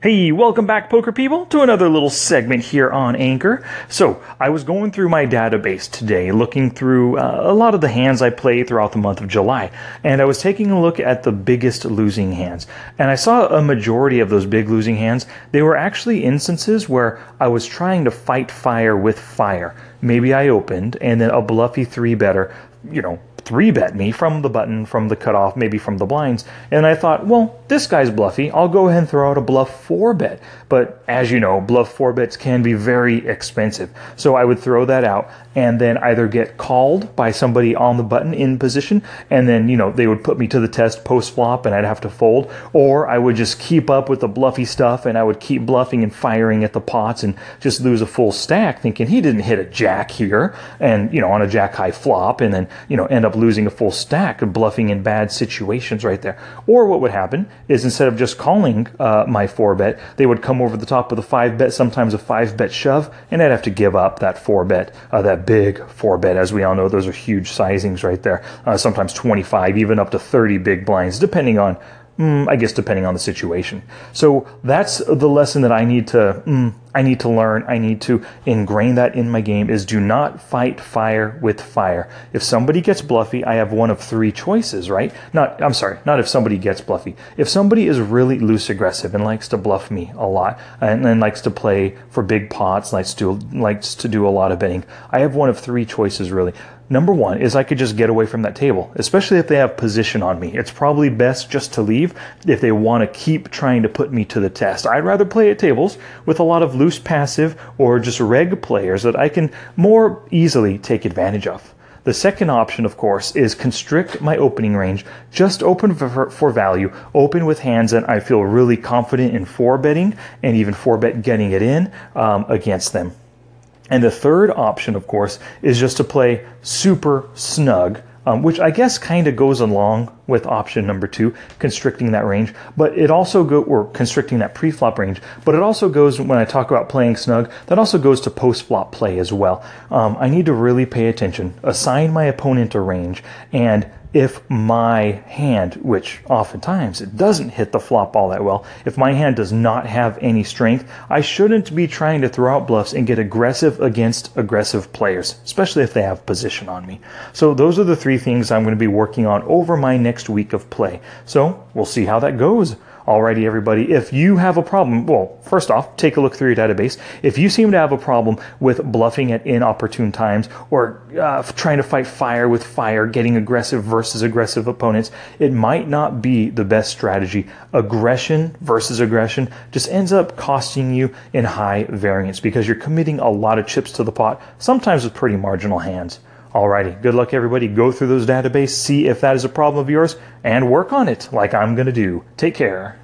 Hey, welcome back, poker people, to another little segment here on Anchor. So, I was going through my database today, looking through uh, a lot of the hands I played throughout the month of July, and I was taking a look at the biggest losing hands. And I saw a majority of those big losing hands, they were actually instances where I was trying to fight fire with fire. Maybe I opened, and then a bluffy three better, you know, three bet me from the button, from the cutoff, maybe from the blinds. And I thought, well, this guy's bluffy. I'll go ahead and throw out a bluff four bet. But as you know, bluff four bets can be very expensive. So I would throw that out and then either get called by somebody on the button in position, and then, you know, they would put me to the test post flop and I'd have to fold, or I would just keep up with the bluffy stuff and I would keep bluffing and firing at the pots and just lose a full stack thinking he didn't hit a jack here and, you know, on a jack high flop and then, you know, end up losing a full stack of bluffing in bad situations right there. Or what would happen is instead of just calling uh, my four bet, they would come over the top of the five bet, sometimes a five bet shove, and I'd have to give up that four bet, uh, that big four bet. As we all know, those are huge sizings right there. Uh, sometimes 25, even up to 30 big blinds, depending on Mm, I guess depending on the situation. So that's the lesson that I need to mm, I need to learn. I need to ingrain that in my game is do not fight fire with fire. If somebody gets bluffy, I have one of three choices, right? Not I'm sorry, not if somebody gets bluffy. If somebody is really loose aggressive and likes to bluff me a lot and, and likes to play for big pots, likes to likes to do a lot of betting, I have one of three choices really. Number one is I could just get away from that table, especially if they have position on me. It's probably best just to leave if they want to keep trying to put me to the test. I'd rather play at tables with a lot of loose passive or just reg players that I can more easily take advantage of. The second option, of course, is constrict my opening range. Just open for, for, value, open with hands that I feel really confident in four betting and even four bet getting it in um, against them. And the third option, of course, is just to play super snug, um, which I guess kind of goes along with option number two, constricting that range. But it also go or constricting that pre-flop range. But it also goes when I talk about playing snug. That also goes to post-flop play as well. Um, I need to really pay attention, assign my opponent a range, and if my hand, which oftentimes it doesn't hit the flop all that well, if my hand does not have any strength, I shouldn't be trying to throw out bluffs and get aggressive against aggressive players, especially if they have position on me. So those are the three things I'm going to be working on over my next week of play. So we'll see how that goes. Alrighty, everybody. If you have a problem, well, first off, take a look through your database. If you seem to have a problem with bluffing at inopportune times or uh, trying to fight fire with fire, getting aggressive versus aggressive opponents, it might not be the best strategy. Aggression versus aggression just ends up costing you in high variance because you're committing a lot of chips to the pot, sometimes with pretty marginal hands. Alrighty, good luck everybody. Go through those databases, see if that is a problem of yours, and work on it like I'm going to do. Take care.